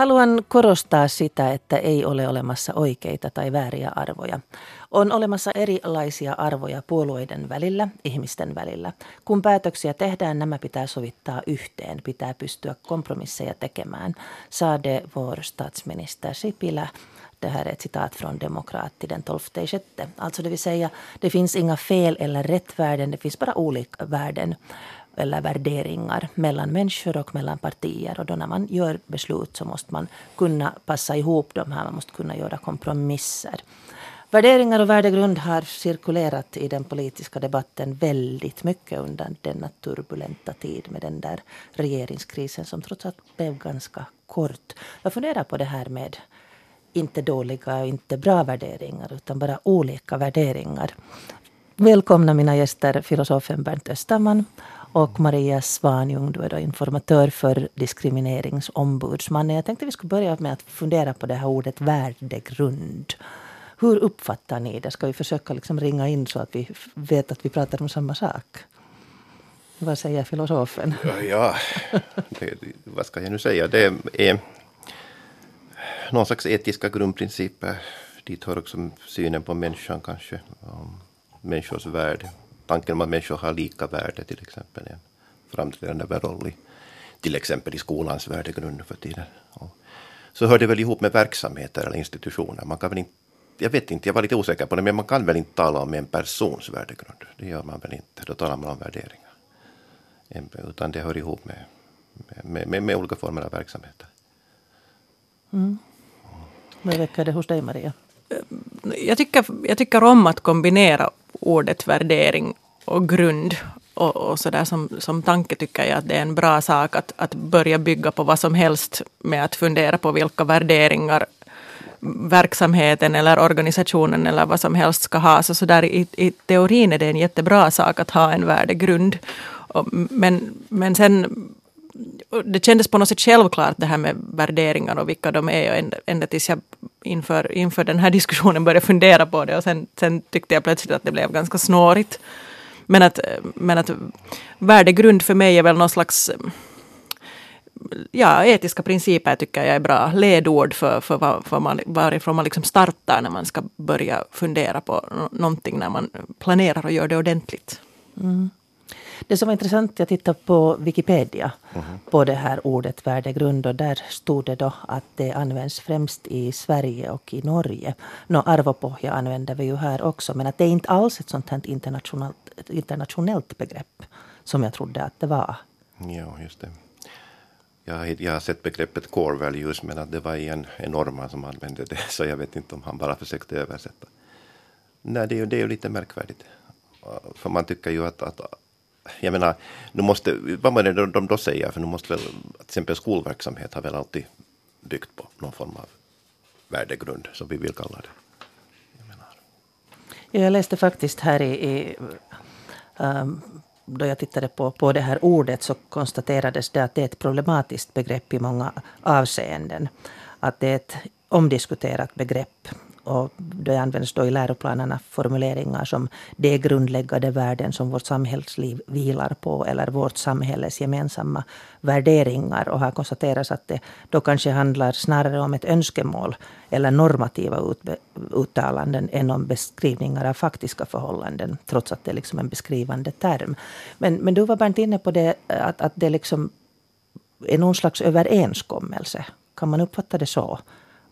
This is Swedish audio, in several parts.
Haluan korostaa sitä, että ei ole olemassa oikeita tai vääriä arvoja. On olemassa erilaisia arvoja puolueiden välillä, ihmisten välillä. Kun päätöksiä tehdään, nämä pitää sovittaa yhteen, pitää pystyä kompromisseja tekemään. Sade vår statsminister Sipilä det här är ett citat från Demokrat den 12 sjätte. Alltså det vill säga, det finns inga fel eller rätt värden, det finns bara olika värden eller värderingar mellan människor och mellan partier. Och då när man gör beslut så måste man kunna passa ihop de här, man måste kunna göra kompromisser. Värderingar och värdegrund har cirkulerat i den politiska debatten väldigt mycket under denna turbulenta tid med den där regeringskrisen som trots allt blev ganska kort. Jag funderar på det här med inte dåliga och inte bra värderingar utan bara olika värderingar. Välkomna mina gäster, filosofen Bernt Österman och Maria Svanjung, du är då informatör för Diskrimineringsombudsmannen. Jag tänkte vi skulle börja med att fundera på det här ordet värdegrund. Hur uppfattar ni det? Ska vi försöka liksom ringa in så att vi vet att vi pratar om samma sak? Vad säger filosofen? Ja, ja det, vad ska jag nu säga? Det är någon slags etiska grundprinciper. Dit hör också synen på människan kanske. Människors värde. Tanken om att människor har lika värde till exempel. En framträdande roll i till exempel i skolans värdegrund för tiden. Och så hör det väl ihop med verksamheter eller institutioner. Man kan väl inte, jag vet inte, jag var lite osäker på det, men man kan väl inte tala om en persons värdegrund. Det gör man väl inte. Då talar man om värderingar. Utan det hör ihop med, med, med, med olika former av verksamheter. Mm. Vad väcker det hos dig, Maria? Jag tycker, jag tycker om att kombinera ordet värdering och grund. Och, och så där som, som tanke tycker jag att det är en bra sak att, att börja bygga på vad som helst med att fundera på vilka värderingar verksamheten eller organisationen eller vad som helst ska ha. Så, så där i, i teorin är det en jättebra sak att ha en värdegrund. Men, men sen det kändes på något sätt självklart det här med värderingar och vilka de är. Och ända, ända tills jag inför, inför den här diskussionen började fundera på det. Och sen, sen tyckte jag plötsligt att det blev ganska snårigt. Men att, men att värdegrund för mig är väl någon slags ja, etiska principer tycker jag är bra ledord för, för, var, för man, varifrån man liksom startar när man ska börja fundera på någonting när man planerar och gör det ordentligt. Mm. Det som var intressant, jag tittade på Wikipedia mm. på det här ordet värdegrund och där stod det då att det används främst i Sverige och i Norge. Nå, arvopohja använder vi ju här också men att det är inte alls ett sånt här internationellt, internationellt begrepp som jag trodde att det var. Ja, just det. Jag, jag har sett begreppet core values men att det var en, en norrman som använde det så jag vet inte om han bara försökte översätta. Nej, det är ju, det är ju lite märkvärdigt. För man tycker ju att, att jag menar, nu måste, vad var det de då säger? För nu måste väl, till exempel skolverksamhet har väl alltid byggt på någon form av värdegrund, som vi vill kalla det. Jag, menar. jag läste faktiskt här i, i um, då jag tittade på, på det här ordet så konstaterades det att det är ett problematiskt begrepp i många avseenden. Att det är ett omdiskuterat begrepp och det används då i läroplanerna formuleringar som de grundläggande värden som vårt samhällsliv vilar på eller vårt samhälles gemensamma värderingar. Och här konstateras att det då kanske handlar snarare om ett önskemål eller normativa uttalanden än om beskrivningar av faktiska förhållanden, trots att det är liksom en beskrivande term. Men, men du var Bernt inne på det eh, att, att det liksom är någon slags överenskommelse. Kan man uppfatta det så?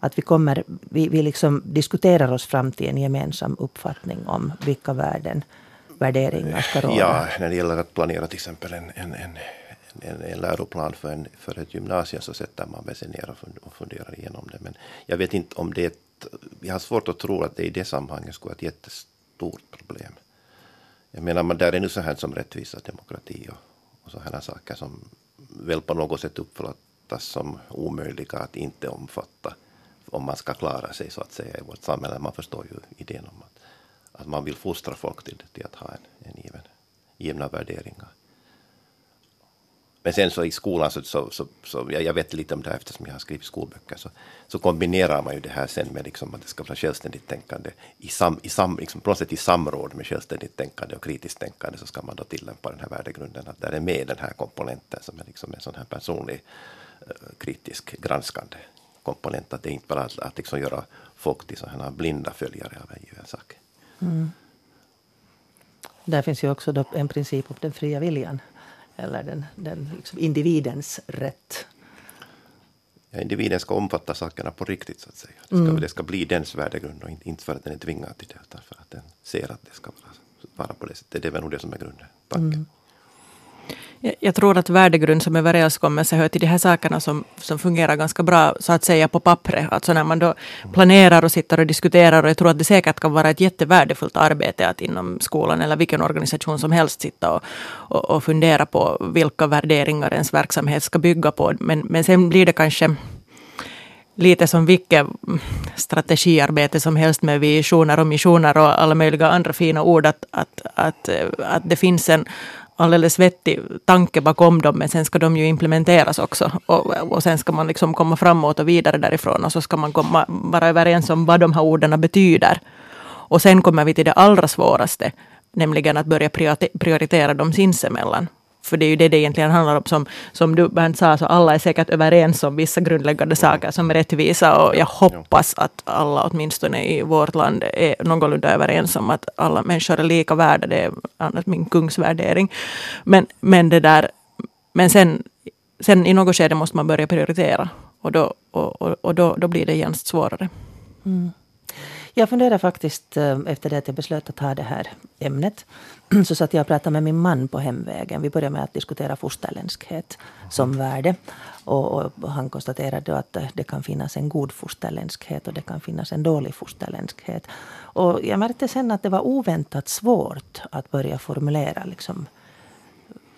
Att vi, kommer, vi, vi liksom diskuterar oss fram till en gemensam uppfattning om vilka värden, värderingar ska råda. Ja, när det gäller att planera till exempel en, en, en, en, en läroplan för, en, för ett gymnasium så sätter man sig ner och funderar igenom det. Men jag vet inte om det är ett, jag har svårt att tro att det i det sammanhanget skulle vara ett jättestort problem. Jag menar, man, där är nu så här som rättvisa, demokrati och, och sådana saker som väl på något sätt uppfattas som omöjliga att inte omfatta om man ska klara sig så att säga i vårt samhälle. Man förstår ju idén om att, att man vill fostra folk till, till att ha en, en given, givna värderingar. Men sen så i skolan, så, så, så, så jag, jag, vet lite om det här eftersom jag har skrivit skolböcker, så, så kombinerar man ju det här sen med liksom att det ska vara självständigt tänkande. I, sam, i, sam, liksom på något sätt i samråd med självständigt tänkande och kritiskt tänkande så ska man då tillämpa den här värdegrunden, att där är med den här komponenten som är liksom en sån här personlig eh, kritisk granskande komponent, att det är inte bara att, att liksom göra folk till sådana blinda följare av en given sak. Mm. Där finns ju också en princip om den fria viljan, eller den, den liksom individens rätt. Ja, individen ska omfatta sakerna på riktigt, så att säga. Det ska, mm. det ska bli dens värdegrund och inte, inte för att den är tvingad till det, utan för att den ser att det ska vara, vara på det sättet. Det är väl nog det som är grunden, tanken. Mm. Jag tror att värdegrund som överenskommelse hör till de här sakerna som, som fungerar ganska bra så att säga på pappret. Alltså när man då planerar och sitter och diskuterar och jag tror att det säkert kan vara ett jättevärdefullt arbete att inom skolan eller vilken organisation som helst sitta och, och, och fundera på vilka värderingar ens verksamhet ska bygga på. Men, men sen blir det kanske lite som vilket strategiarbete som helst med visioner och missioner och alla möjliga andra fina ord, att, att, att, att det finns en alldeles vettig tanke bakom dem, men sen ska de ju implementeras också. Och, och sen ska man liksom komma framåt och vidare därifrån och så ska man komma, vara överens om vad de här orden betyder. Och sen kommer vi till det allra svåraste, nämligen att börja prioritera dem sinsemellan. För det är ju det det egentligen handlar om. Som, som du Bernt sa, så alla är säkert överens om vissa grundläggande saker som rättvisa. Och jag hoppas att alla, åtminstone i vårt land, är någorlunda överens om att alla människor är lika värda. Det är annars min kungsvärdering. Men, men, det där, men sen, sen i något skede måste man börja prioritera. Och då, och, och, och då, då blir det genast svårare. Mm. Jag funderar faktiskt eh, efter det att jag beslöt att ta det här ämnet. Så satt jag och pratade med min man på hemvägen. Vi började med att diskutera fosterländskhet som värde. Och, och han konstaterade att det kan finnas en god fosterländskhet och det kan finnas en dålig fosterländskhet. Och jag märkte sen att det var oväntat svårt att börja formulera liksom,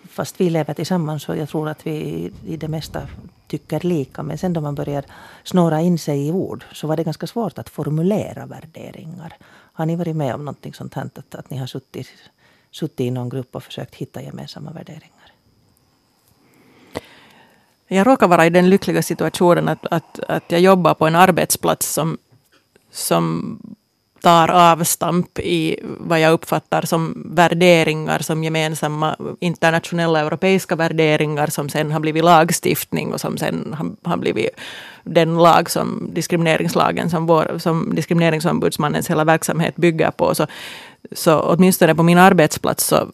fast vi lever tillsammans och jag tror att vi i det mesta tycker lika. Men sen då man börjar snåra in sig i ord så var det ganska svårt att formulera värderingar. Har ni varit med om någonting sånt här? Att, att ni har suttit, suttit i någon grupp och försökt hitta gemensamma värderingar? Jag råkar vara i den lyckliga situationen att, att, att jag jobbar på en arbetsplats som, som tar avstamp i vad jag uppfattar som värderingar, som gemensamma internationella europeiska värderingar, som sen har blivit lagstiftning och som sen har, har blivit den lag som diskrimineringslagen som, vår, som diskrimineringsombudsmannens hela verksamhet bygger på. Så, så åtminstone på min arbetsplats så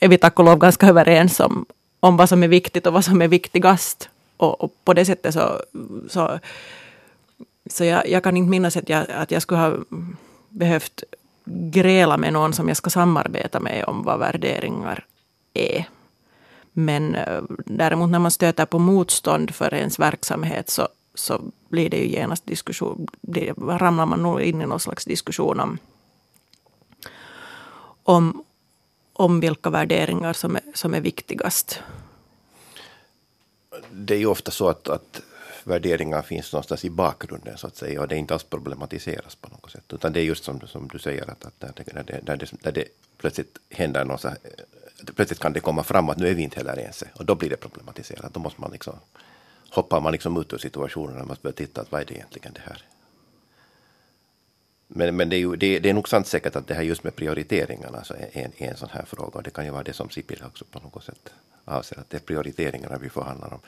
är vi tack och lov ganska överens om, om vad som är viktigt och vad som är viktigast. Och, och på det sättet så, så, så jag, jag kan inte minnas att jag, att jag skulle ha behövt gräla med någon som jag ska samarbeta med om vad värderingar är. Men eh, däremot när man stöter på motstånd för ens verksamhet så, så blir det ju genast diskussion, det ramlar man nog in i någon slags diskussion om, om, om vilka värderingar som är, som är viktigast. Det är ju ofta så att, att värderingar finns någonstans i bakgrunden så att säga och det är inte alls problematiseras på något sätt. Utan det är just som, som du säger att, att när, det, när, det, när, det, när det plötsligt händer något så här, eh, plötsligt kan det komma fram att nu är vi inte heller ense och då blir det problematiserat. Då måste man liksom, hoppar man liksom ut ur situationen och måste börja titta att vad är det egentligen det här? Men, men det, är ju, det, det, är nog sant säkert att det här just med prioriteringarna alltså är en, en sån här fråga och det kan ju vara det som Sipilä också på något sätt avser, att det är prioriteringarna vi förhandlar om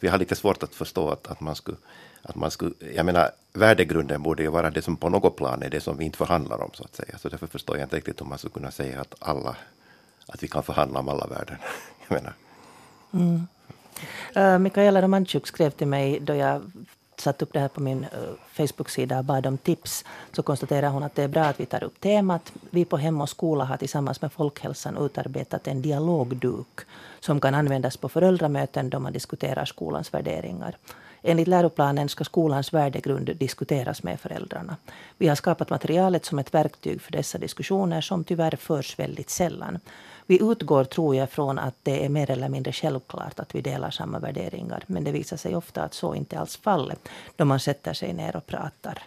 vi har lite svårt att förstå att, att man skulle att man skulle, jag menar, värdegrunden borde ju vara det som på något plan är det som vi inte förhandlar om, så att säga. Så därför förstår jag inte riktigt om man skulle kunna säga att alla, att vi kan förhandla om alla värden. jag menar. Mm. Uh, Mikaela Romanchuk skrev till mig då jag satt upp det här på min uh, Facebook-sida och bad om tips. Så konstaterar hon att det är bra att vi tar upp temat. Vi på Hem och skola har tillsammans med Folkhälsan utarbetat en dialogduk som kan användas på föräldramöten då man diskuterar skolans värderingar. Enligt läroplanen ska skolans värdegrund diskuteras med föräldrarna. Vi har skapat materialet som ett verktyg för dessa diskussioner som tyvärr förs väldigt sällan. Vi utgår, tror jag, från att det är mer eller mindre självklart att vi delar samma värderingar. Men det visar sig ofta att så inte alls fallet då man sätter sig ner och pratar.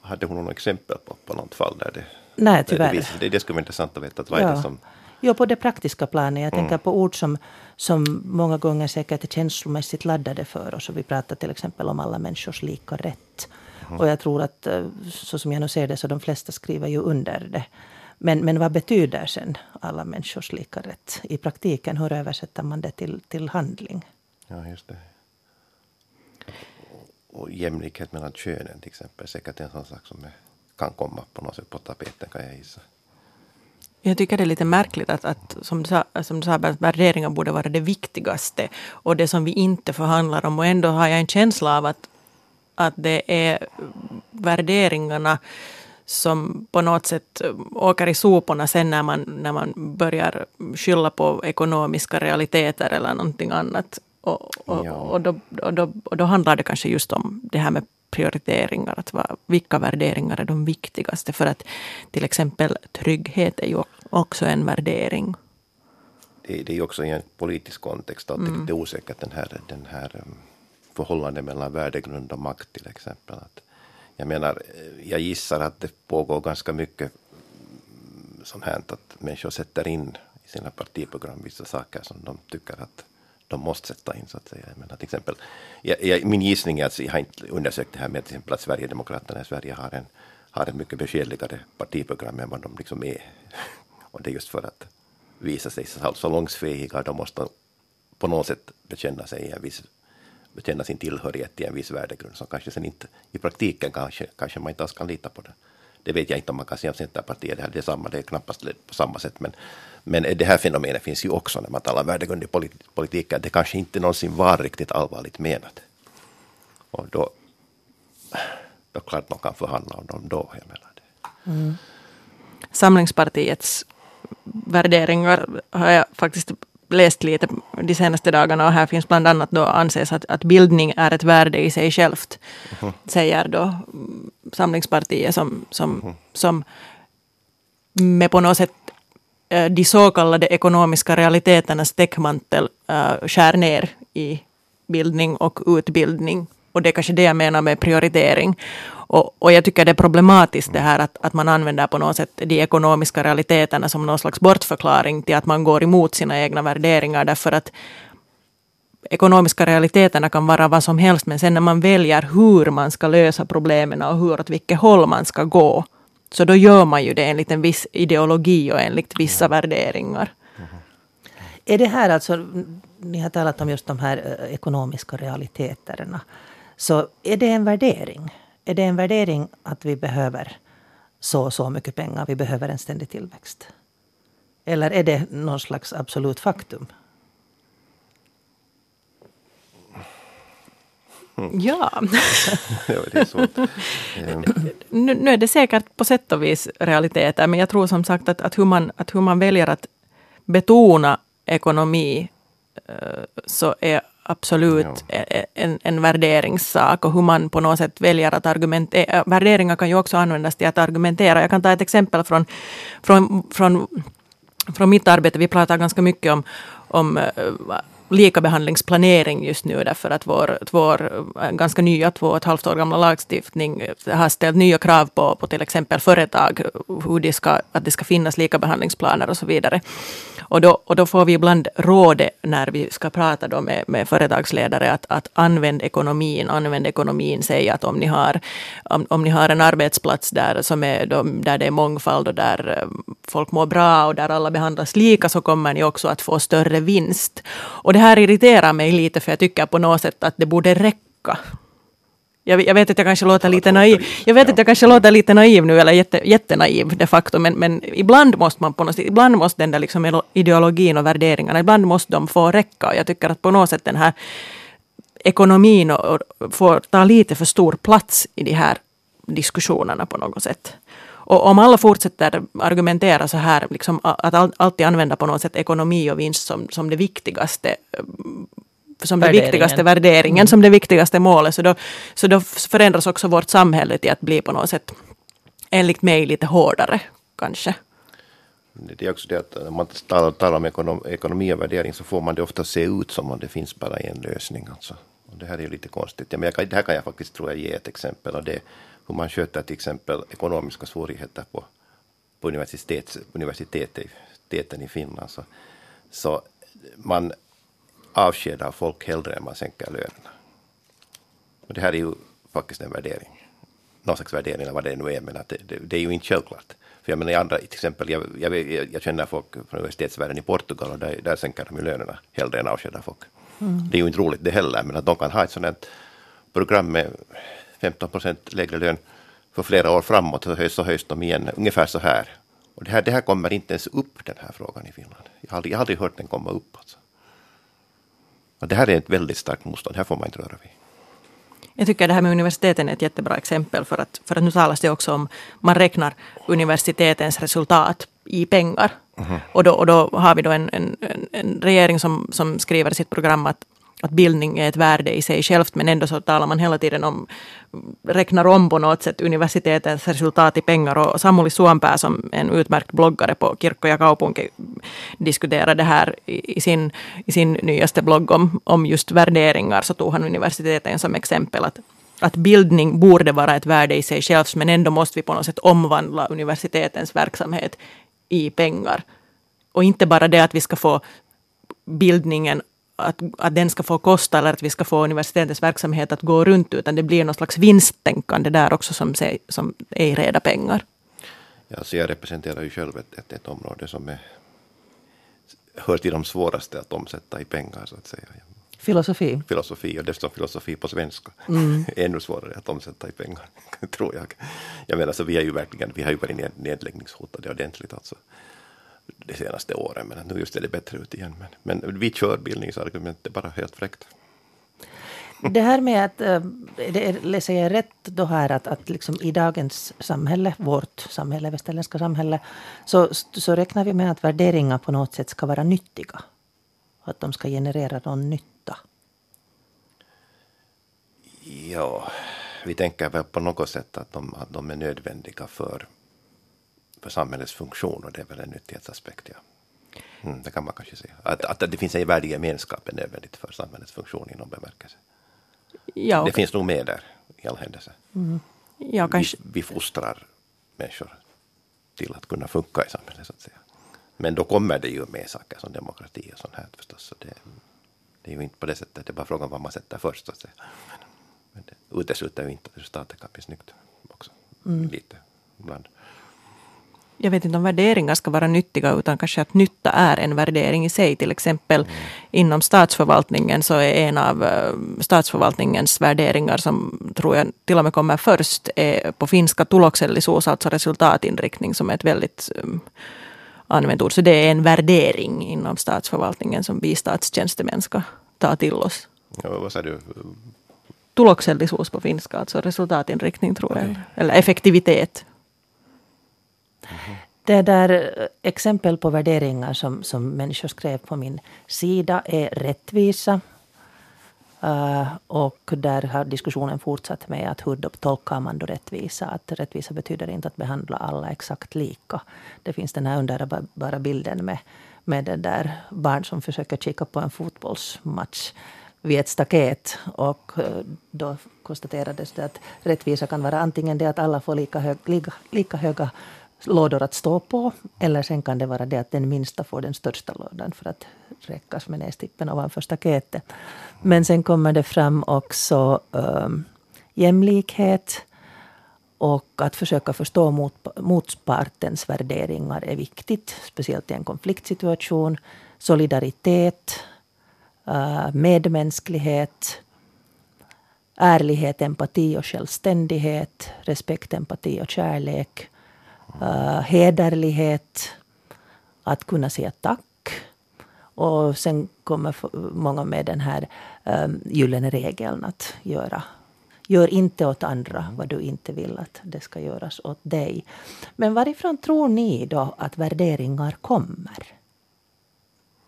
Hade hon några exempel på, på något fall där det Nej, tyvärr. Det, det, det skulle vara intressant att veta. Vad ja. är det som Ja, på det praktiska planet. Jag tänker mm. på ord som, som många gånger säkert är känslomässigt laddade för oss. Och vi pratar till exempel om alla människors lika rätt. Mm. Och jag tror att eh, så som jag nu ser det så de flesta skriver ju under det. Men, men vad betyder sen alla människors lika rätt? I praktiken, hur översätter man det till, till handling? Ja, just det. och jämlikhet mellan könen till exempel. Säkert en sån sak som kan komma på något sätt på tapeten kan jag gissa. Jag tycker det är lite märkligt att, att som, du sa, som du sa, värderingar borde vara det viktigaste och det som vi inte förhandlar om. Och ändå har jag en känsla av att, att det är värderingarna som på något sätt åker i soporna sen när man, när man börjar skylla på ekonomiska realiteter eller någonting annat. Och, och, ja. och, då, och, då, och då handlar det kanske just om det här med prioriteringar. Att va, vilka värderingar är de viktigaste? För att till exempel trygghet är ju också en värdering. Det, det är ju också i en politisk kontext att mm. det är osäkert den här, den här um, förhållandet mellan värdegrund och makt till exempel. Att, jag menar, jag gissar att det pågår ganska mycket som hänt att människor sätter in i sina partiprogram vissa saker som de tycker att de måste sätta in så att säga. Men till exempel, jag, jag, min gissning är att jag har inte undersökt det här med till exempel att Sverigedemokraterna i Sverige har en har ett mycket beskedligare partiprogram än vad de liksom är. Och det är just för att visa sig salongsfähiga. De måste på något sätt bekänna sig i en viss bekänna sin tillhörighet till en viss värdegrund som kanske sen inte i praktiken kanske, kanske man inte alls kan lita på det. Det vet jag inte om man kan säga om Centerpartiet, det är samma, det är knappast på samma sätt. Men, men det här fenomenet finns ju också när man talar värdegrund i politiken. Det kanske inte någonsin var riktigt allvarligt menat. Och då, då klart man kan förhandla om dem då. Jag menar det. Mm. Samlingspartiets värderingar har jag faktiskt läst lite de senaste dagarna och här finns bland annat då anses att, att bildning är ett värde i sig självt. Mm. Säger då Samlingspartiet som, som, mm. som med på något sätt eh, de så kallade ekonomiska realiteternas täckmantel uh, skär ner i bildning och utbildning. Och det är kanske det jag menar med prioritering. Och, och jag tycker det är problematiskt det här att, att man använder på något sätt de ekonomiska realiteterna som någon slags bortförklaring till att man går emot sina egna värderingar. Därför att ekonomiska realiteterna kan vara vad som helst, men sen när man väljer hur man ska lösa problemen och hur åt vilket håll man ska gå, så då gör man ju det enligt en viss ideologi och enligt vissa mm. värderingar. Mm. Är det här alltså, ni har talat om just de här eh, ekonomiska realiteterna, så är det en värdering? Är det en värdering att vi behöver så och så mycket pengar, vi behöver en ständig tillväxt? Eller är det någon slags absolut faktum? Mm. Ja. ja det är svårt. nu, nu, är det säkert på sätt och vis realiteter, men jag tror som sagt att, att, hur, man, att hur man väljer att betona ekonomi eh, så är absolut ja. en, en värderingssak och hur man på något sätt väljer att argumentera. Värderingar kan ju också användas till att argumentera. Jag kan ta ett exempel från, från, från, från mitt arbete. Vi pratar ganska mycket om, om likabehandlingsplanering just nu därför att vår, vår eh, ganska nya, två och ett halvt år gamla lagstiftning eh, har ställt nya krav på, på till exempel företag, eh, hur de ska, att det ska finnas likabehandlingsplaner och så vidare. Och då, och då får vi ibland rådet när vi ska prata då med, med företagsledare att, att använd ekonomin, använd ekonomin, säg att om ni har, om, om ni har en arbetsplats där, som är då, där det är mångfald och där folk mår bra och där alla behandlas lika så kommer ni också att få större vinst. Och det här irriterar mig lite för jag tycker på något sätt att det borde räcka. Jag, jag, vet att jag kanske låter lite naiv. Jag vet att jag kanske låter lite naiv nu, eller jätte, jättenaiv de facto, men, men ibland måste man på något sätt, ibland måste den där liksom ideologin och värderingarna, ibland måste de få räcka. Och jag tycker att på något sätt den här ekonomin och, och får ta lite för stor plats i de här diskussionerna på något sätt. Och om alla fortsätter argumentera så här, liksom att alltid använda på något sätt ekonomi och vinst som, som det viktigaste som den viktigaste värderingen, mm. som det viktigaste målet, så då, så då förändras också vårt samhälle till att bli på något sätt, enligt mig, lite hårdare kanske. Det är också det att när man talar, talar om ekonom, ekonomi och värdering så får man det ofta se ut som om det finns bara en lösning. Alltså. Och det här är ju lite konstigt. Ja, men jag kan, det här kan jag faktiskt tror jag ge ett exempel. Och det hur man sköter till exempel ekonomiska svårigheter på, på universitet, universiteten i Finland. Så, så man avskedar folk hellre än man sänker lönerna. Och det här är ju faktiskt en värdering. Någon slags värdering eller vad det nu är, men att det, det, det är ju inte självklart. För jag menar i andra, till exempel, jag, jag, jag känner folk från universitetsvärlden i Portugal och där, där sänker de ju lönerna hellre än avskedar folk. Mm. Det är ju inte roligt det heller, men att de kan ha ett sådant program med 15 procent lägre lön för flera år framåt så höjs, så höjs de igen ungefär så här. Och det här, det här kommer inte ens upp den här frågan i Finland. Jag har aldrig, jag har aldrig hört den komma upp. Alltså. Och det här är ett väldigt starkt motstånd, här får man inte röra vid. Jag tycker det här med universiteten är ett jättebra exempel för att, för att nu talas det också om, man räknar universitetens resultat i pengar. Mm. Och, då, och då har vi då en, en, en regering som, som skriver i sitt program att att bildning är ett värde i sig självt men ändå så talar man hela tiden om, räknar om på något sätt universitetens resultat i pengar och Samuli Suompää som en utmärkt bloggare på Kirkko ja kaupunki diskuterade det här i sin, i sin nyaste blogg om, om just värderingar så tog han universiteten som exempel att att bildning borde vara ett värde i sig självt men ändå måste vi på något sätt omvandla universitetens verksamhet i pengar. Och inte bara det att vi ska få bildningen att, att den ska få kosta eller att vi ska få universitetets verksamhet att gå runt, utan det blir något slags vinsttänkande där också som, se, som är i reda pengar. Ja, så jag representerar ju själv ett, ett, ett område som är, hör till de svåraste att omsätta i pengar, så att säga. Filosofi. Filosofi, och dessutom filosofi på svenska. Mm. Ännu svårare att omsätta i pengar, tror jag. Jag menar, så vi är ju verkligen, vi har ju varit nedläggningshotade ordentligt alltså de senaste åren, men nu just är det bättre ut igen. Men, men vi kör bildningsargument, det är bara helt fräckt. Det här med att, eh, det, läser jag rätt då här att, att liksom i dagens samhälle, vårt samhälle, västerländska samhälle, så, så räknar vi med att värderingar på något sätt ska vara nyttiga. Att de ska generera någon nytta. Ja, vi tänker väl på något sätt att de, att de är nödvändiga för för samhällets funktion och det är väl en nyttighetsaspekt. Ja. Mm, det kan man kanske säga. Att, att det finns en värdegemenskap är nödvändigt för samhällets funktion i någon bemärkelse. Ja. Det finns nog med där i all händelse. Mm. Ja, kanske. Vi, vi fostrar människor till att kunna funka i samhället så att säga. Men då kommer det ju med saker som demokrati och sånt här förstås. Så det, det är ju inte på det sättet, det är bara frågan om vad man sätter först så att säga. Men det utesluter ju inte att resultatet kan bli snyggt också. Mm. Lite ibland jag vet inte om värderingar ska vara nyttiga utan kanske att nytta är en värdering i sig. Till exempel mm. inom statsförvaltningen så är en av eh, statsförvaltningens värderingar som tror jag till och med kommer först är på finska tuloksellisuus, alltså resultatinriktning som är ett väldigt um, använt ord. Så det är en värdering inom statsförvaltningen som vi statstjänstemän ska ta till oss. Ja, vad sa du? Tuloksellisuus på finska, alltså resultatinriktning tror okay. jag. Eller effektivitet. Det där eh, exempel på värderingar som, som människor skrev på min sida är rättvisa. Uh, och där har diskussionen fortsatt med att hur tolkar man då rättvisa? Att rättvisa betyder inte att behandla alla exakt lika. Det finns den här underbara bilden med, med det där barn som försöker kika på en fotbollsmatch vid ett staket. Och eh, då konstaterades det att rättvisa kan vara antingen det att alla får lika, hög, lika, lika höga lådor att stå på. Eller sen kan det vara det att den minsta får den största lådan för att räckas med nästippen ovanför staketet. Men sen kommer det fram också um, jämlikhet. Och att försöka förstå mot, motpartens värderingar är viktigt, speciellt i en konfliktsituation. Solidaritet, uh, medmänsklighet, ärlighet, empati och självständighet, respekt, empati och kärlek uh, hederlighet, att kunna säga tack. Och sen kommer många med den här um, gyllene regeln att göra Gör inte åt andra vad du inte vill att det ska göras åt dig. Men varifrån tror ni då att värderingar kommer?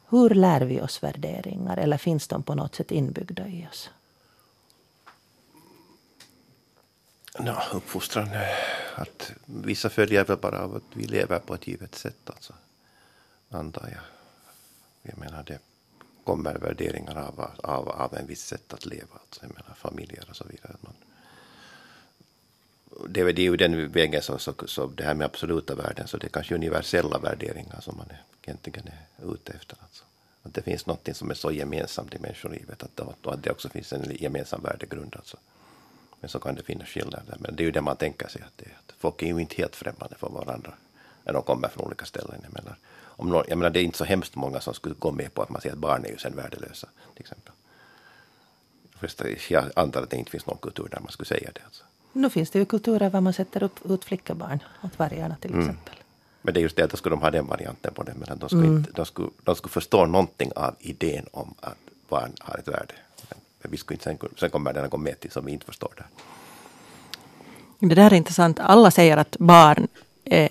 Hur lär vi oss värderingar? Eller finns de på något sätt inbyggda i oss? Ja, uppfostran, att vissa följer väl bara av att vi lever på ett givet sätt, alltså, antar jag. Jag menar, det kommer värderingar av, av, av en viss sätt att leva, alltså, jag menar familjer och så vidare. Man, det, är ju den vägen så, så, så det här med absoluta värden, så det är kanske universella värderingar som man är, egentligen är ute efter. Alltså. Att det finns något som är så gemensamt i människolivet, att, att det också finns en gemensam värdegrund. Alltså. Men så kan det finnas skillnader. Men det är ju det man tänker sig att, det, att folk är ju inte helt främmande för varandra när de kommer från olika ställen. Jag menar, om någon, jag menar, det är inte så hemskt många som skulle gå med på att man säger att barn är ju sen värdelösa. Till exempel. Jag antar att det inte finns någon kultur där man skulle säga det. Alltså. Nu finns det ju kulturer var man sätter upp, ut flickebarn åt vargarna till Mm. exempel. Men det är just det att då skulle de ha den varianten på det. Men de, skulle inte, de, skulle, de skulle förstå någonting av idén om att barn har ett värde. Men, vi skulle inte, sen, sen kommer den att gå med till som vi inte förstår det. Det där är intressant. Alla säger att barn är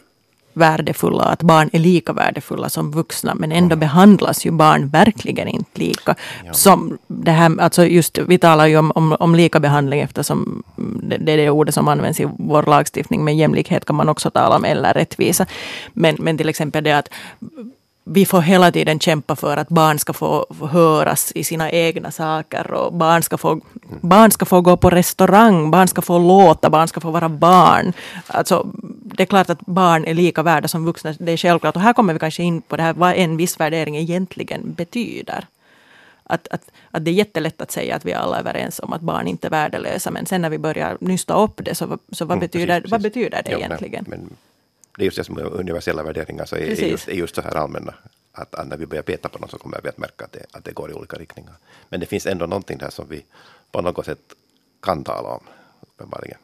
värdefulla, att barn är lika värdefulla som vuxna, men ändå behandlas ju barn verkligen inte lika. Ja. Som det här, alltså just, vi talar ju om, om, om lika behandling eftersom det, det är det ordet som används i vår lagstiftning, men jämlikhet kan man också tala om, eller rättvisa. Men, men till exempel det att vi får hela tiden kämpa för att barn ska få höras i sina egna saker och barn ska, få, barn ska få gå på restaurang, barn ska få låta, barn ska få vara barn. Alltså, det är klart att barn är lika värda som vuxna, det är självklart. Och här kommer vi kanske in på det här vad en viss värdering egentligen betyder. Att, att, att det är jättelätt att säga att vi alla är överens om att barn inte är värdelösa, men sen när vi börjar nysta upp det, så, så vad, Mm, betyder, precis, vad precis. betyder det Ja, nej, egentligen? Men det är just det som är universella värderingar, så är, just, är just så här allmänna. Att, att när vi börjar peta på något så kommer vi att märka att det, att det går i olika riktningar. Men det finns ändå någonting där som vi på något sätt kan tala om, uppenbarligen.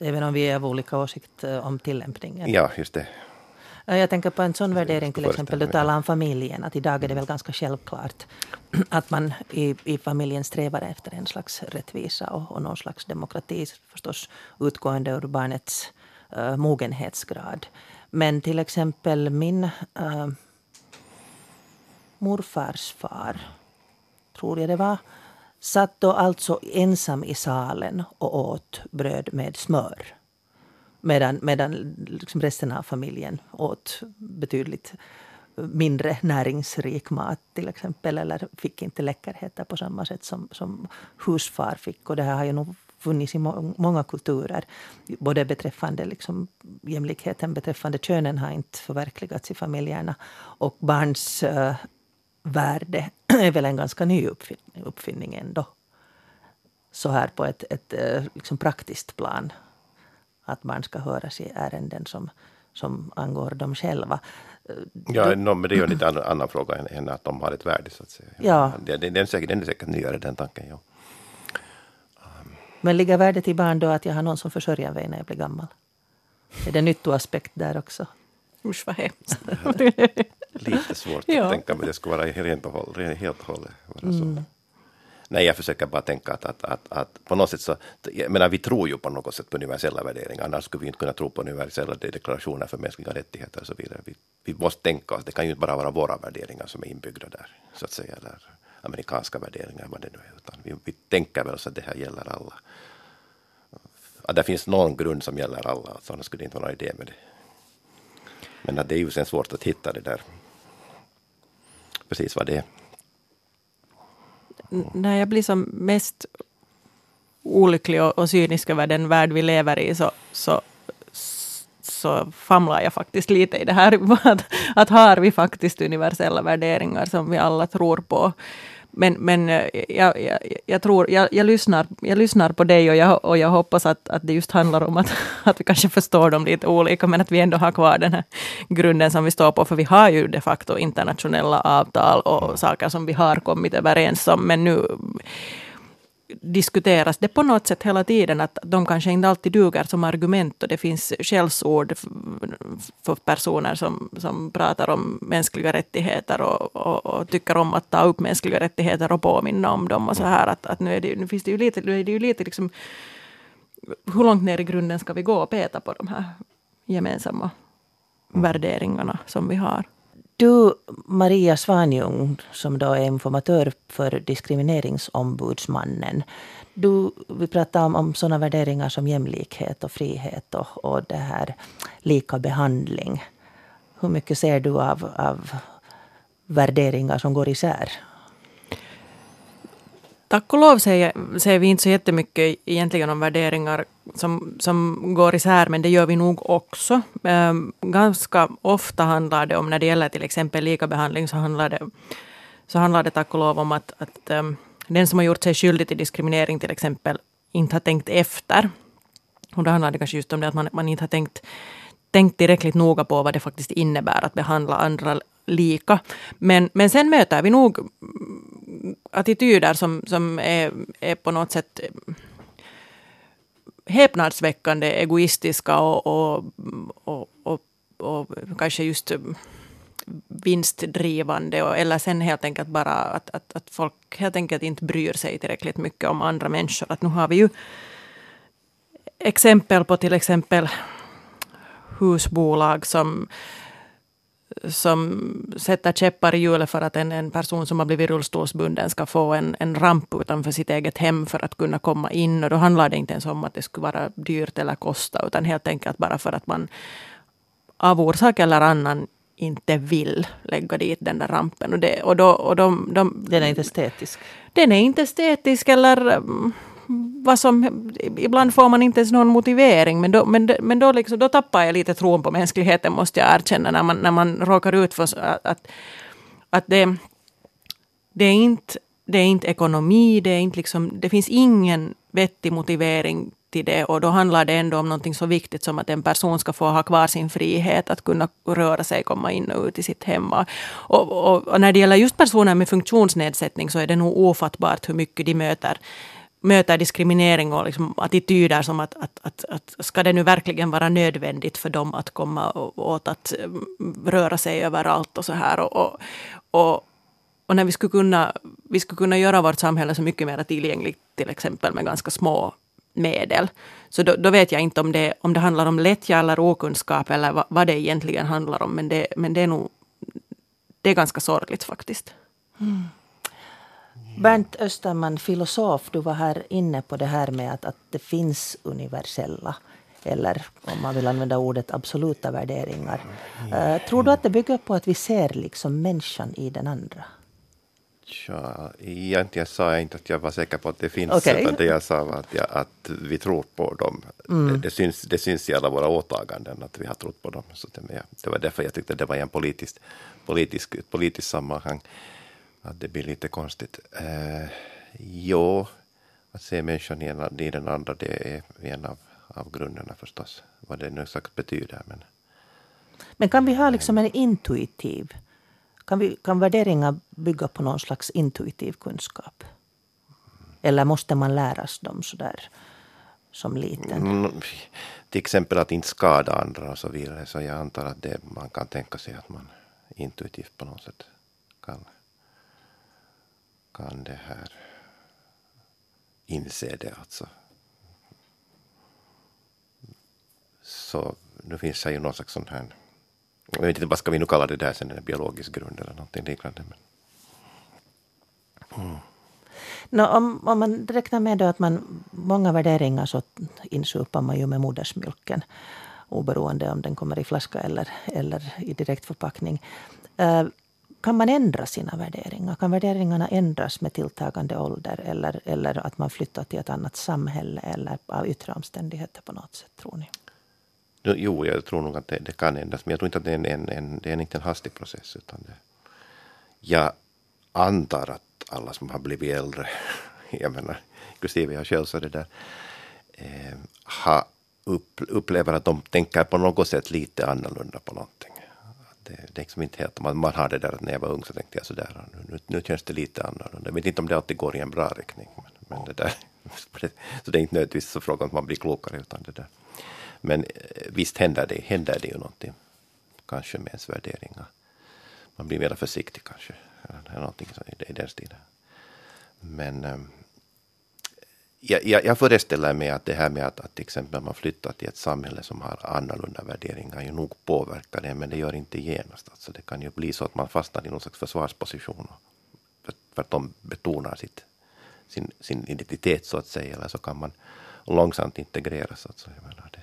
Även om vi är av olika åsikt eh, om tillämpningen. Ja, just det. Ja, Jag tänker på en sån värdering till exempel. Du talar om familjen. Att idag är det väl ganska självklart att man i, i familjen strävar efter en slags rättvisa och, och någon slags demokrati. Förstås utgående ur barnets uh, mogenhetsgrad. Men till exempel min uh, morfars far, tror jag det var, satt då alltså ensam i salen och åt bröd med smör. Medan, medan liksom resten av familjen åt betydligt mindre näringsrik mat till exempel. Eller fick inte läckerheter på samma sätt som, som husfar fick. Och det här har ju nog funnits i må- många kulturer. Både beträffande liksom, jämlikheten beträffande könen har inte förverkligats i familjerna. Och barns eh, värde är väl en ganska ny uppfinning, uppfinning ändå. Så här på ett, ett eh, liksom praktiskt plan att barn ska höras i ärenden som, som angår dem själva. Ja, no, men det är ju en lite annan, annan fråga än, än att de har ett värde. Så att säga. Ja. Det, den, är säkert, den är säkert nyare, den tanken. Ja. Men ligger värdet i barn då att jag har någon som försörjer mig när jag blir gammal? Är det nyttoaspekt där också? Usch vad hemskt. Lite svårt Ja. att tänka mig det skulle vara rent och hållet. Helt och hållet vara så. Nej, jag försöker bara tänka att, att, att, att på något sätt så, jag menar, vi tror ju på något sätt på universella värderingar, annars skulle vi inte kunna tro på universella deklarationer för mänskliga rättigheter och så vidare. Vi, vi måste tänka oss, det kan ju inte bara vara våra värderingar som är inbyggda där, så att säga, eller amerikanska värderingar, vad det nu är, utan vi, vi tänker väl oss att det här gäller alla. Att det finns någon grund som gäller alla, så annars skulle det inte vara någon idé med det. Men att det är ju sen svårt att hitta det där, precis vad det är. När jag blir som mest olycklig och, och cynisk över den värld vi lever i så, så, så famlar jag faktiskt lite i det här. Att, att har vi faktiskt universella värderingar som vi alla tror på? Men, men eh, jag, jag, jag, tror, jag, jag, lyssnar, jag lyssnar på dig och jag, och jag hoppas att, att det just handlar om att, att vi kanske förstår dem lite olika, men att vi ändå har kvar den här grunden som vi står på. För vi har ju de facto internationella avtal och saker som vi har kommit överens om, men nu diskuteras det på något sätt hela tiden att de kanske inte alltid duger som argument och det finns skällsord för personer som, som pratar om mänskliga rättigheter och, och, och tycker om att ta upp mänskliga rättigheter och påminna om dem och så här att, att nu, är det, nu finns det ju lite, nu är det ju lite liksom hur långt ner i grunden ska vi gå och peta på de här gemensamma värderingarna som vi har? Du, Maria Svanjung, som då är informatör för Diskrimineringsombudsmannen. Du, vi pratar om, om sådana värderingar som jämlikhet och frihet och, och det här lika behandling. Hur mycket ser du av, av värderingar som går isär? Tack och lov säger, säger vi inte så jättemycket egentligen om värderingar som, som går isär, men det gör vi nog också. Ehm, ganska ofta handlar det om, när det gäller till exempel likabehandling, så handlar det, så handlar det tack och lov om att, att ehm, den som har gjort sig skyldig till diskriminering till exempel inte har tänkt efter. Och då handlar det kanske just om det att man, man inte har tänkt, tänkt tillräckligt noga på vad det faktiskt innebär att behandla andra lika. Men, men sen möter vi nog attityder som, som är, är på något sätt häpnadsväckande egoistiska och, och, och, och, och kanske just vinstdrivande och, eller sen helt enkelt bara att, att, att folk helt enkelt inte bryr sig tillräckligt mycket om andra människor. Att nu har vi ju exempel på till exempel husbolag som som sätter käppar i hjulet för att en, en person som har blivit rullstolsbunden ska få en, en ramp utanför sitt eget hem för att kunna komma in. Och då handlar det inte ens om att det skulle vara dyrt eller kosta, utan helt enkelt bara för att man av orsak eller annan inte vill lägga dit den där rampen. Och det, och då, och de, de, den är inte estetisk? Den är inte estetisk eller mm, vad som, ibland får man inte ens någon motivering, men då, men, men då, liksom, då tappar jag lite tron på mänskligheten, måste jag erkänna, när man, när man råkar ut för att, att det, det, är inte, det är inte ekonomi, det, är inte liksom, det finns ingen vettig motivering till det och då handlar det ändå om någonting så viktigt som att en person ska få ha kvar sin frihet att kunna röra sig, komma in och ut i sitt hem. Och, och, och när det gäller just personer med funktionsnedsättning så är det nog ofattbart hur mycket de möter möter diskriminering och liksom attityder som att, att, att, att ska det nu verkligen vara nödvändigt för dem att komma åt att mm, röra sig överallt och så här. Och, och, och, och när vi skulle, kunna, vi skulle kunna göra vårt samhälle så mycket mer tillgängligt till exempel med ganska små medel. Så då, då, vet jag inte om det, om det handlar om lättja eller okunskap eller vad, vad det egentligen handlar om. Men det, men det är nog det är ganska sorgligt faktiskt. Mm. Bernt Österman, filosof, du var här inne på det här med att, att det finns universella eller om man vill använda ordet absoluta värderingar. Uh, tror du att det bygger på att vi ser liksom människan i den andra? Ja, egentligen sa jag inte att jag var säker på att det finns, okay. utan det jag sa var att, jag, att vi tror på dem. Mm. Det, det, syns, det syns i alla våra åtaganden att vi har trott på dem. Så det, det var därför jag tyckte det var en politisk, politisk, politisk sammanhang att det blir lite konstigt. Eh, jo, att se människan i, en, i den andra, det är en av, av grunderna förstås, vad det nu exakt betyder. Men, men kan vi ha liksom en intuitiv, kan, vi, kan värderingar bygga på någon slags intuitiv kunskap? Eller måste man läras dem sådär som liten? Mm, till exempel att inte skada andra och så vidare. Så jag antar att det, man kan tänka sig att man intuitivt på något sätt kan kan det här inse det alltså. Så nu finns det ju någon slags sån här, jag vet inte vad ska vi nu kalla det där sen, en biologisk grund eller någonting liknande. Men, mm. No, om, om man räknar med då att man, många värderingar så insupar man ju med modersmjölken oberoende om den kommer i flaska eller, eller i direktförpackning. Uh, kan man ändra sina värderingar? Kan värderingarna ändras med tilltagande ålder eller, eller att man flyttar till ett annat samhälle eller av yttre omständigheter på något sätt, tror ni? Jo, jag tror nog att det, det kan ändras, men jag tror inte att det är en, en, en, det är inte en hastig process. Utan det, jag antar att alla som har blivit äldre, jag menar, inklusive jag själv, så det där, eh, ha upp, upplever att de tänker på något sätt lite annorlunda på någonting det, det är liksom inte helt, man, man har det där att när jag var ung så tänkte jag sådär, nu, nu, nu känns det lite annorlunda. Jag vet inte om det alltid går i en bra riktning. Men, men det där, så det är inte nödvändigtvis så frågan att man blir klokare utan det där. Men eh, visst händer det, händer det ju någonting, kanske med ens värderingar. Man blir mer försiktig kanske, eller någonting i den stilen. Men ehm, jag, jag, jag föreställer mig att det här med att, att till exempel man flyttar till ett samhälle som har annorlunda värderingar ju nog påverkar det, men det gör inte genast. Alltså det kan ju bli så att man fastnar i någon slags försvarsposition för, att de betonar sitt, sin, sin identitet så att säga, eller så kan man långsamt integreras. Alltså, jag menar det.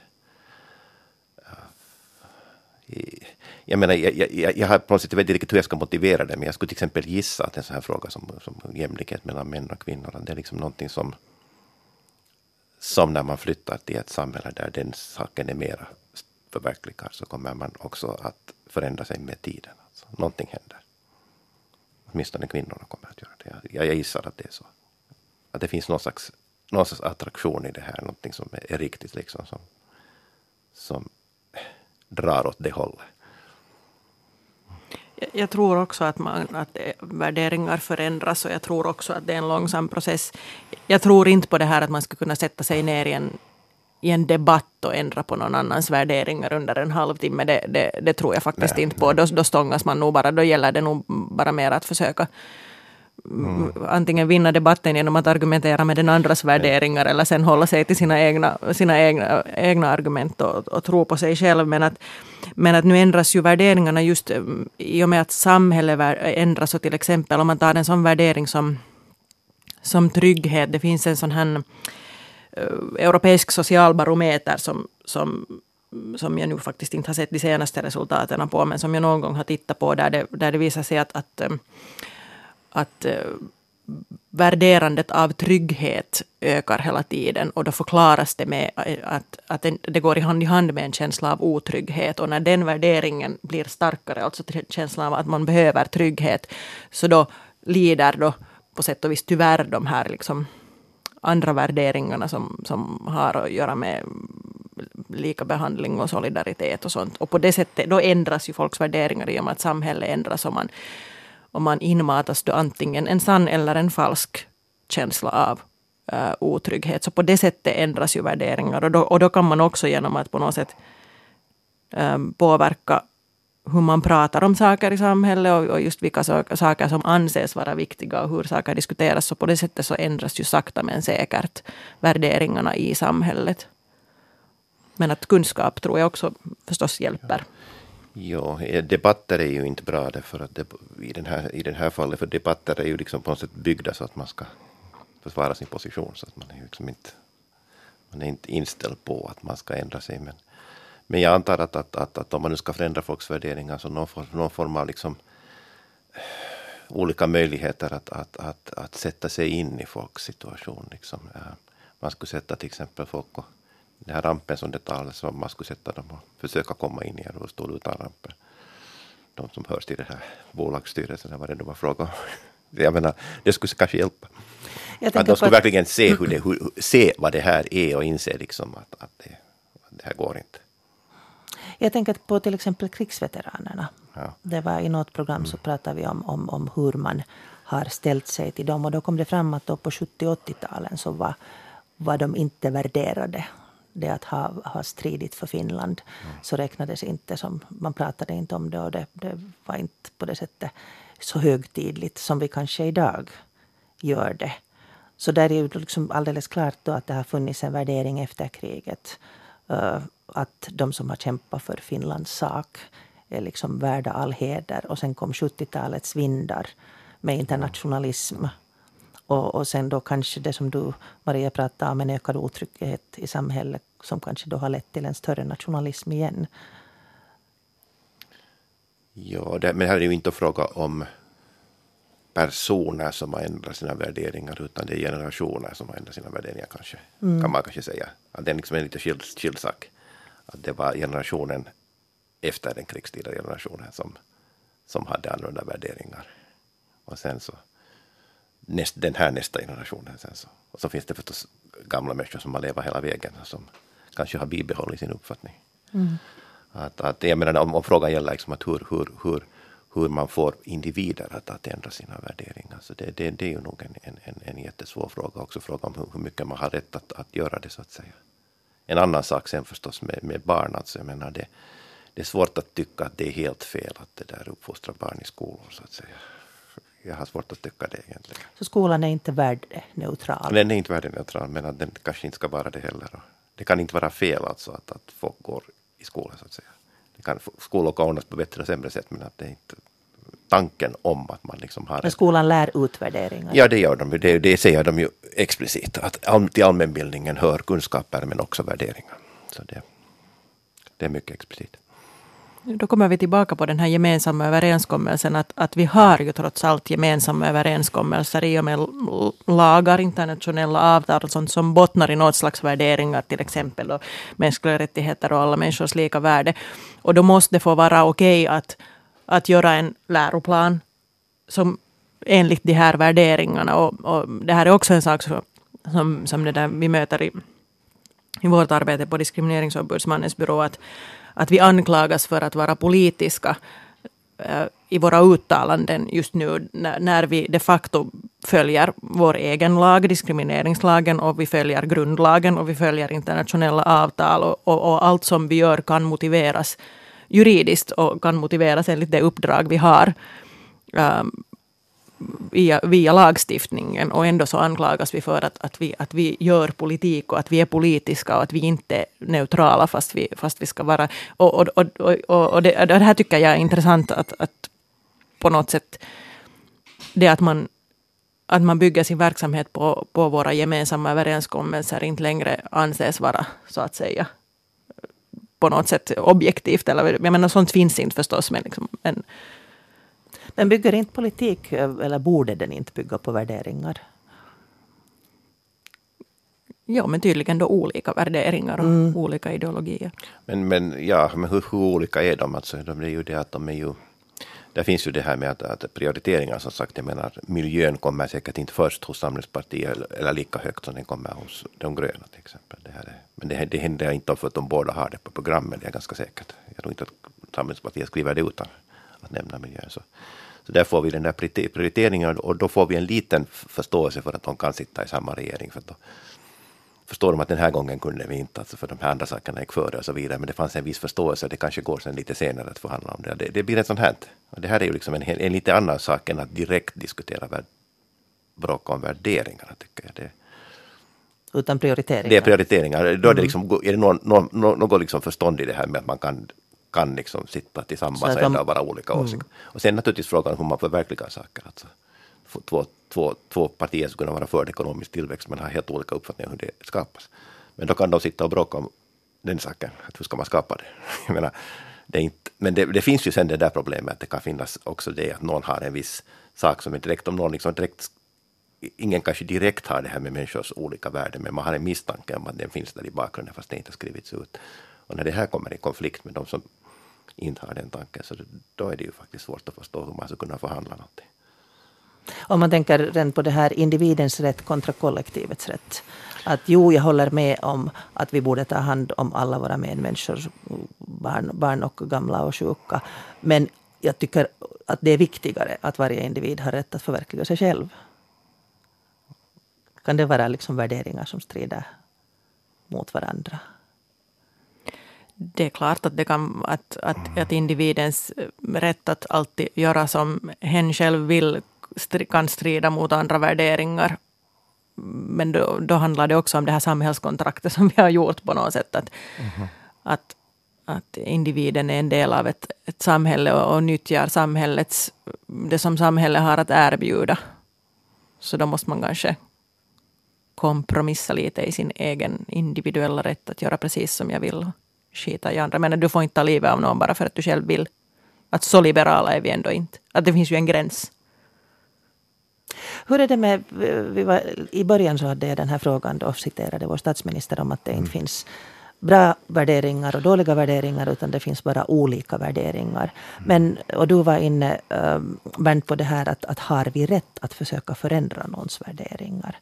Jag menar, jag, jag, jag har på något sätt, jag vet inte riktigt hur jag ska motivera det, men jag skulle till exempel gissa att en sån här fråga som, som jämlikhet mellan män och kvinnor, det är liksom någonting som som när man flyttar till ett samhälle där den saken är mera förverkligad så kommer man också att förändra sig med tiden. Alltså, någonting händer. Åtminstone kvinnorna kommer att göra det. Jag, jag gissar att det är så. Att det finns någon slags, någon slags attraktion i det här, någonting som är, är riktigt liksom som, som drar åt det hållet jag tror också att, man, att värderingar förändras och jag tror också att det är en långsam process. Jag tror inte på det här att man ska kunna sätta sig ner i en, i en debatt och ändra på någon annans värderingar under en halvtimme. Det, det, det tror jag faktiskt nej, inte på. Då, då stångas man nog bara. Då gäller det nog bara mer att försöka Mm. antingen vinna debatten genom att argumentera med den andras värderingar eller sen hålla sig till sina egna, sina egna, egna argument och, och tro på sig själv. Men att, men att nu ändras ju värderingarna just eh, i och med att samhället ändras. Och till exempel om man tar en sån värdering som, som trygghet. Det finns en sån här eh, europeisk socialbarometer som, som som jag nu faktiskt inte har sett de senaste resultaten på, men som jag någon gång har tittat på, där det, där det visar sig att, att eh, att eh, värderandet av trygghet ökar hela tiden och då förklaras det med eh, att, att det går i hand i hand med en känsla av otrygghet och när den värderingen blir starkare, alltså känslan av att man behöver trygghet, så då lider då på sätt och vis tyvärr de här liksom andra värderingarna som, som har att göra med lika behandling och solidaritet och sånt. Och på det sättet, då ändras ju folks värderingar i och med att samhället ändras och man och man inmatas då antingen en sann eller en falsk känsla av uh, otrygghet. Så på det sättet ändras ju värderingar och då, och då kan man också genom att på något sätt um, påverka hur man pratar om saker i samhället och, och just vilka saker som anses vara viktiga och hur saker diskuteras. Så på det sättet så ändras ju sakta men säkert värderingarna i samhället. Men att kunskap tror jag också förstås hjälper. Ja, Ja, eh, debatter är ju inte bra därför att det, i, den här, i den här fallet, för debatter är ju liksom på något sätt byggda så att man ska försvara sin position. Så att man är liksom inte, man är inte inställd på att man ska ändra sig. Men, men jag antar att, att, att, att om man nu ska förändra folks värderingar så någon, form, någon form av liksom eh, olika möjligheter att, att, att, att sätta sig in i folks situation. Liksom. Eh, man skulle sätta till exempel folk och den här rampen som det talas om, man skulle sätta dem och försöka komma in i en rullstol utan rampen. De som hörs till den här bolagsstyrelsen, vad det nu var fråga om. Jag menar, det skulle kanske hjälpa. Att de skulle att... verkligen se, hur det, hur, se vad det här är och inse liksom att, att, det, att det här går inte. Jag tänker på till exempel krigsveteranerna. Ja. Det var i något program så mm. pratade vi om, om, om hur man har ställt sig till dem. Och då kom det fram att då på 70 80-talen så var, var de inte värderade det att ha, ha stridit för Finland mm. så räknades inte som, man pratade inte om det och det, det var inte på det sättet så högtidligt som vi kanske idag gör det. Så där är ju liksom alldeles klart då att det har funnits en värdering efter kriget. Uh, att de som har kämpat för Finlands sak är liksom värda all heder. Och sen kom 70-talets vindar med internationalism och, och sen då kanske det som du, Maria, pratade om, en ökad otrygghet i samhället som kanske då har lett till en större nationalism igen. Ja, det, men här är det ju inte fråga om personer som har ändrat sina värderingar utan det är generationer som har ändrat sina värderingar kanske. Mm. Kan man kanske säga. Att det är liksom en lite skild, skild sak. Att det var generationen efter den krigstida generationen som, som hade annorlunda värderingar. Och sen så näst, den här nästa generationen. Sen så. Och så finns det förstås gamla människor som har levat hela vägen som kanske har bibehållit sin uppfattning. Mm. Att, att, jag menar, om, om frågan gäller liksom att hur, hur, hur, hur man får individer att, att ändra sina värderingar. Så det, det, det är ju nog en, en, en jättesvår fråga. Också fråga om hur, hur mycket man har rätt att, att göra det så att säga. En annan sak sen förstås med, med barn. Alltså, jag menar det, det är svårt att tycka att det är helt fel att det där uppfostra barn i skolor så att säga jag har svårt att tycka det egentligen. Så skolan är inte värdeneutral? Den är inte värdeneutral, men att den kanske inte ska vara det heller. Det kan inte vara fel alltså att, att folk går i skolan så att säga. Det kan, skolor kan ordnas på bättre och sämre sätt, men att det är inte tanken om att man liksom har... Men skolan lär utvärderingar? Ja, det gör de. Det, det säger de ju explicit. Att till allmänbildningen hör kunskaper men också värderingar. Så det, det är mycket explicit. Då kommer vi tillbaka på den här gemensamma överenskommelsen att, att vi har ju trots allt gemensamma överenskommelser i och med lagar, internationella avtal och sånt som bottnar i något slags värderingar, till exempel då, mänskliga rättigheter och alla människors lika värde. Och då måste det få vara okej okay att, att göra en läroplan som enligt de här värderingarna. Och, och det här är också en sak som, som, som det där vi möter i, i vårt arbete på Diskrimineringsombudsmannens byrå. Att, att vi anklagas för att vara politiska. Eh, I våra uttalanden just nu när, när vi de facto följer vår egen lag, diskrimineringslagen och vi följer grundlagen och vi följer internationella avtal och, och, och allt som vi gör kan motiveras juridiskt och kan motiveras enligt det uppdrag vi har. Um, via, via lagstiftningen och ändå så anklagas vi för att, att, vi, att vi gör politik och att vi är politiska och att vi inte är neutrala fast vi, fast vi ska vara. Och, och, och, och, och det, det, här tycker jag är intressant att, att på något sätt det att man, att man bygger sin verksamhet på, på våra gemensamma överenskommelser inte längre anses vara så att säga på något sätt objektivt. Eller, jag menar sånt finns inte förstås men, liksom, men men bygger inte politik, eller borde den inte bygga på värderingar? Ja, men tydligen då olika värderingar och mm. olika ideologier. Men, men, ja, men hur, hur, olika är de? Alltså, de är ju det att de är ju... Där finns ju det här med att, att prioriteringar, som sagt, jag menar miljön kommer säkert inte först hos Samlingspartiet eller, eller lika högt som den kommer hos de gröna till exempel. Det här är, men det, det händer inte för att de båda har det på programmet, det är ganska säkert. Jag tror inte att Samlingspartiet skriver det utan att nämna miljön. Så, så där får vi den där prioriteringen och då får vi en liten förståelse för att de kan sitta i samma regering. För då förstår de att den här gången kunde vi inte, alltså för de här andra sakerna gick före och så vidare. Men det fanns en viss förståelse. Det kanske går sen lite senare att förhandla om det. Det, det blir ett sånt här. Och det här är ju liksom en, en lite annan sak än att direkt diskutera bråka om värderingarna, tycker jag. Det, utan prioriteringar? Det är prioriteringar. Då är det, mm. liksom, är det något, något, något liksom förstånd i det här med att man kan kan liksom sitta tillsammans och ändå vara olika mm. åsikter. Och sen naturligtvis frågan hur man förverkligar saker. Alltså, två, två, två partier skulle kunna vara för ekonomisk tillväxt men har helt olika uppfattningar om hur det skapas. Men då kan de sitta och bråka om den saken, att hur ska man skapa det? Jag menar, det inte, men det, det, finns ju sen det där problemet att det kan finnas också det att någon har en viss sak som är direkt, om någon liksom direkt ingen kanske direkt har det här med människors olika värden, men man har en misstanke om att den finns där i bakgrunden fast det inte har skrivits ut. Och när det här kommer i konflikt med de som inte har den tanken, så då är det ju faktiskt svårt att förstå hur man ska kunna förhandla någonting. Om man tänker på det här individens rätt kontra kollektivets rätt. Att jo, jag håller med om att vi borde ta hand om alla våra medmänniskor, barn, barn och gamla och sjuka. Men jag tycker att det är viktigare att varje individ har rätt att förverkliga sig själv. Kan det vara liksom värderingar som strider mot varandra? Det är klart att, det kan, att, att, att individens rätt att alltid göra som hen själv vill kan strida mot andra värderingar. Men då, då handlar det också om det här samhällskontraktet som vi har gjort på något sätt. Att, mm. att, att individen är en del av ett, ett samhälle och, och nyttjar samhällets, det som samhället har att erbjuda. Så då måste man kanske kompromissa lite i sin egen individuella rätt att göra precis som jag vill skita i andra. Men du får inte ta livet av någon bara för att du själv vill. Att så liberala är vi ändå inte. Att det finns ju en gräns. Hur är det med, vi var, i början så hade jag den här frågan då citerade vår statsminister om att det inte mm. finns bra värderingar och dåliga värderingar utan det finns bara olika värderingar. Mm. Men, och du var inne, um, Bernt, på det här att, att har vi rätt att försöka förändra någons värderingar?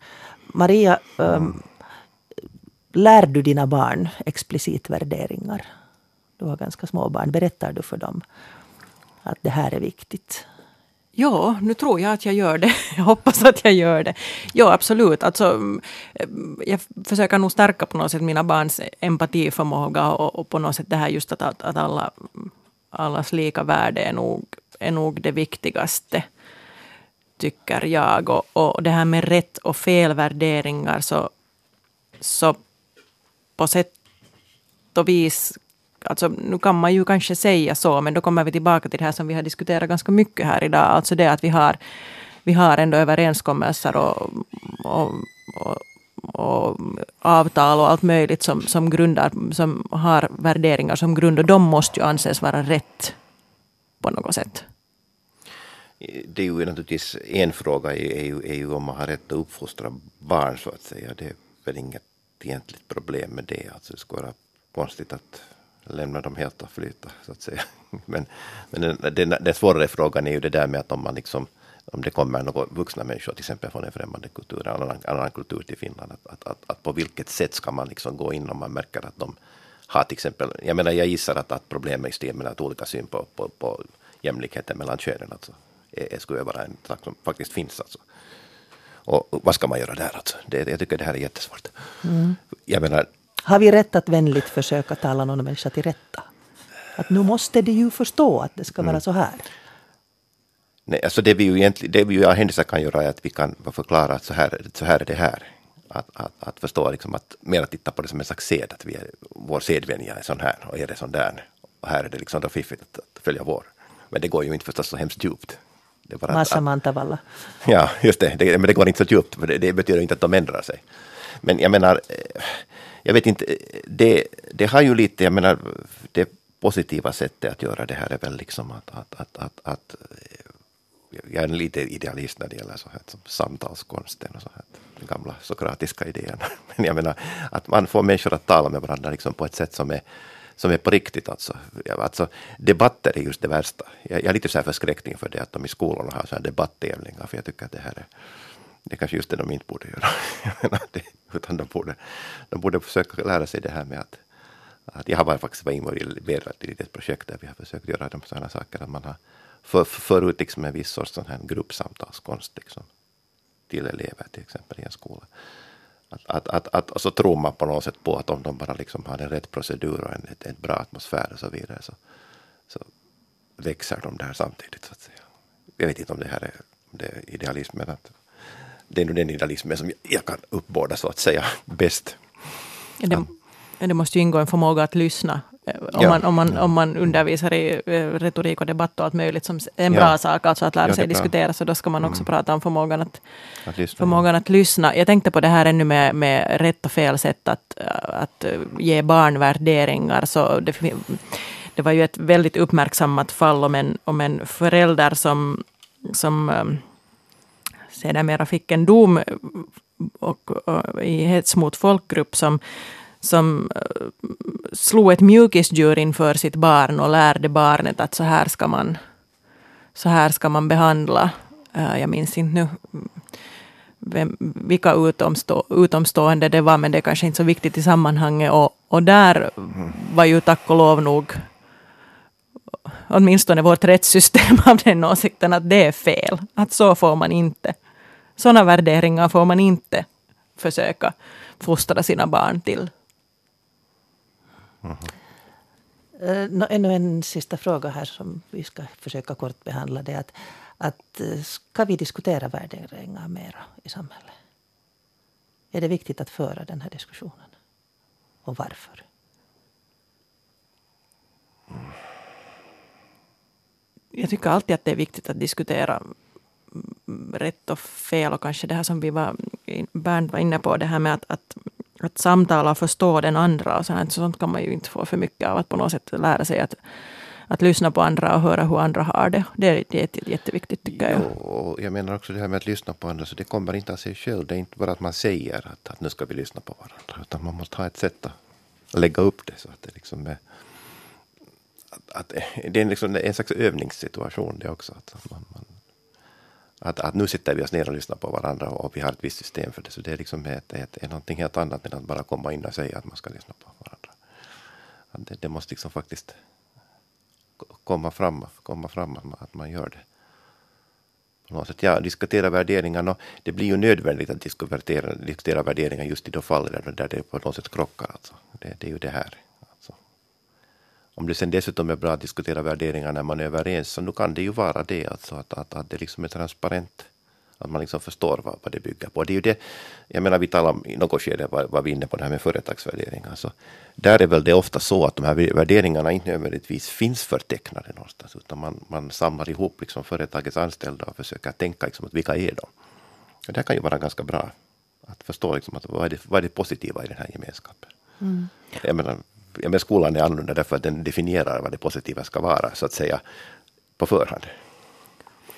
Maria, um, Lär du dina barn explicit värderingar? Du har ganska små barn. Berättar du för dem att det här är viktigt? Ja, nu tror jag att jag gör det. Jag hoppas att jag gör det. Ja, absolut. Alltså, eh, jag försöker nog stärka på något sätt mina barns empatiförmåga och, och på något sätt det här just att, att, alla, allas lika värde är nog, är nog det viktigaste, tycker jag. Och, och det här med rätt och fel värderingar så, så på sätt och vis Alltså, nu kan man ju kanske säga så, men då kommer vi tillbaka till det här som vi har diskuterat ganska mycket här idag. Alltså det att vi har, vi har ändå överenskommelser och, och, och, och avtal och allt möjligt som, som, grundar, som har värderingar som grund. Och de måste ju anses vara rätt på något sätt. Det är ju naturligtvis en fråga är ju, är ju om man har rätt att uppfostra barn så att säga. Det är väl inget egentligt problem med det. Alltså det skulle vara konstigt att lämna dem helt att flyta, så att säga. Men, men den, den, den svårare frågan är ju det där med att om man liksom om det kommer några vuxna människor, till exempel från en främmande kultur, en annan, annan kultur till Finland, att, att, att, att, på vilket sätt ska man liksom gå in om man märker att de har till exempel, jag menar jag gissar att, att problemet i stil med att olika syn på, på, på jämlikheten mellan könen alltså, är, skulle vara en sak som faktiskt finns. Alltså. Och vad ska man göra där alltså? Det, jag tycker det här är jättesvårt. Mm. Jag menar, har vi rätt att vänligt försöka tala någon människa till rätta? Att nu måste de ju förstå att det ska vara mm. så här. Nej, alltså det vi ju egentligen, det vi ju händelser kan göra är att vi kan förklara att så här, så här är det här. Att, att, att förstå liksom att mer titta på det som en slags sed, att vi är, vår sedvänja är sån här och är det sån där. Och här är det liksom då fiffigt att, att följa vår. Men det går ju inte förstås så hemskt djupt. Det bara Massa att, mantavalla. Ja, just det, det, men det går inte så djupt, för det, det betyder inte att de ändrar sig. Men jag menar, eh, jag vet inte, det, det har ju lite, jag menar, det positiva sättet att göra det här är väl liksom att, att, att, att, att jag är lite idealist när det gäller så här, som samtalskonsten och så här, den gamla sokratiska idén. Men jag menar att man får människor att tala med varandra liksom på ett sätt som är, som är på riktigt. Alltså. Alltså, debatter är just det värsta. Jag, jag är lite så här förskräckt inför det att de i skolorna har så här för jag tycker att det här är det är kanske just det de inte borde göra. utan de borde, de borde försöka lära sig det här med att, att jag har faktiskt varit involverad i ett projekt där vi har försökt göra de sådana saker att man har för, för ut liksom en viss sorts sån här gruppsamtalskonst liksom, till elever till exempel i en skola. Att, att, att, att, och så tror man på något sätt på att om de bara liksom har en rätt procedur och en, ett, ett bra atmosfär och så vidare så, så växer de där samtidigt. Så att säga. Jag vet inte om det här är, det är idealism, men att det är nog den idealismen som jag kan uppbåda så att säga bäst. Det, det måste ju ingå en förmåga att lyssna. Eh, om, ja. man, om, man, om man undervisar i eh, retorik och debatt och allt möjligt som en bra sak, alltså att lära ja, sig diskutera, så då ska man också mm. prata om förmågan att, att lyssna. förmågan att lyssna. Jag tänkte på det här ännu med, med rätt och fel sätt att, att ge barn värderingar. Så det, det var ju ett väldigt uppmärksammat fall om en, om en förälder som, som sedermera fick en dom och, och, i hets mot folkgrupp som, som eh, slog ett mjukisdjur inför sitt barn och lärde barnet att så här ska man, så här ska man behandla. Eh, jag minns inte nu mm, vem, vilka utomstå, utomstående det var, men det är kanske inte så viktigt i sammanhanget. Och, och där var ju tack och lov nog åtminstone vårt rättssystem av den åsikten att det är fel. Att så får man inte. Sådana värderingar får man inte försöka fostra sina barn till. Mm. Uh, ännu en sista fråga här som vi ska försöka kort behandla. Det att, att eh, ska vi diskutera värderingar mera i samhället? Är det viktigt att föra den här diskussionen? Och varför? Jag tycker alltid att det är viktigt att diskutera mm, rätt och fel och kanske det här som vi var, Bernt var inne på, det här med att, att, att samtala och förstå den andra och sånt, sånt kan man ju inte få för mycket av, att på något sätt lära sig att att lyssna på andra och höra hur andra har det. Det är, det är jätteviktigt tycker jag. Och jag menar också det här med att lyssna på andra, så det kommer inte av sig själv. Det är inte bara att man säger att, att nu ska vi lyssna på varandra, utan man måste ha ett sätt att lägga upp det så att det liksom är att, att det är liksom en slags övningssituation det också. Att man, man att, att nu sitter vi oss ner och lyssnar på varandra och vi har ett visst system för det. Så det är liksom ett, ett, ett, någonting helt annat än att bara komma in och säga att man ska lyssna på varandra. Att det, det måste liksom faktiskt komma fram, komma fram att man, att man gör det. På något sätt. Ja, diskutera värderingar. Det blir ju nödvändigt att diskutera, diskutera värderingar just i de fall där, där det på något sätt krockar. Alltså. Det, det är ju det här. Om det sen dessutom är bra att diskutera värderingar när man är överens, så nu kan det ju vara det, alltså att, att, att det liksom är transparent. Att man liksom förstår vad, vad det bygger på. Det är ju det, jag menar vi talade i något skede, var, var vi inne på det här med företagsvärderingar. Så där är väl det ofta så att de här värderingarna inte nödvändigtvis finns förtecknade någonstans, utan man, man samlar ihop liksom företagets anställda och försöker tänka liksom att vilka är de? Och det kan ju vara ganska bra att förstå liksom att vad, är det, vad är det positiva i den här gemenskapen. Mm. Jag menar, ja, men skolan är annorlunda därför att den definierar vad det positiva ska vara, så att säga, på förhand.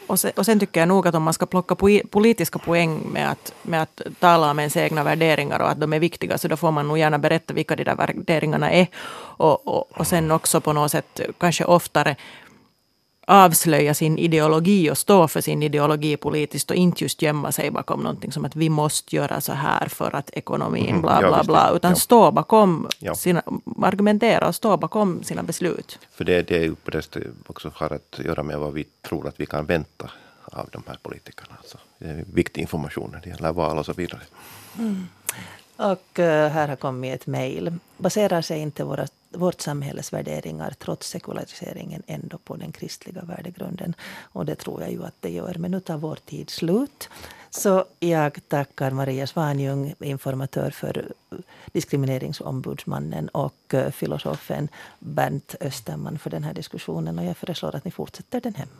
Och sen, och sen, tycker jag nog att om man ska plocka politiska poäng med att, med att tala om ens egna värderingar och att de är viktiga, så då får man nog gärna berätta vilka de där värderingarna är. Och, och, och sen också på något sätt kanske oftare avslöja sin ideologi och stå för sin ideologi politiskt och inte just gömma sig bakom någonting som att vi måste göra så här för att ekonomin Mhm. bla bla bla. Utan stå bakom sina, argumentera och stå bakom sina beslut. För det, det är ju på det också har att göra med vad vi tror att vi kan vänta av de här politikerna. Alltså, det är viktig information när det gäller val och så vidare. Och eh, här har kommit ett mejl. Baserar sig inte våra, vårt samhälles värderingar trots sekulariseringen ändå på den kristliga värdegrunden? Och det tror jag ju att det gör. Men nu tar vår tid slut. Så jag tackar Maria Svanjung, informatör för Diskrimineringsombudsmannen och eh, filosofen Bernt Österman för den här diskussionen. Och jag föreslår att ni fortsätter den hemma.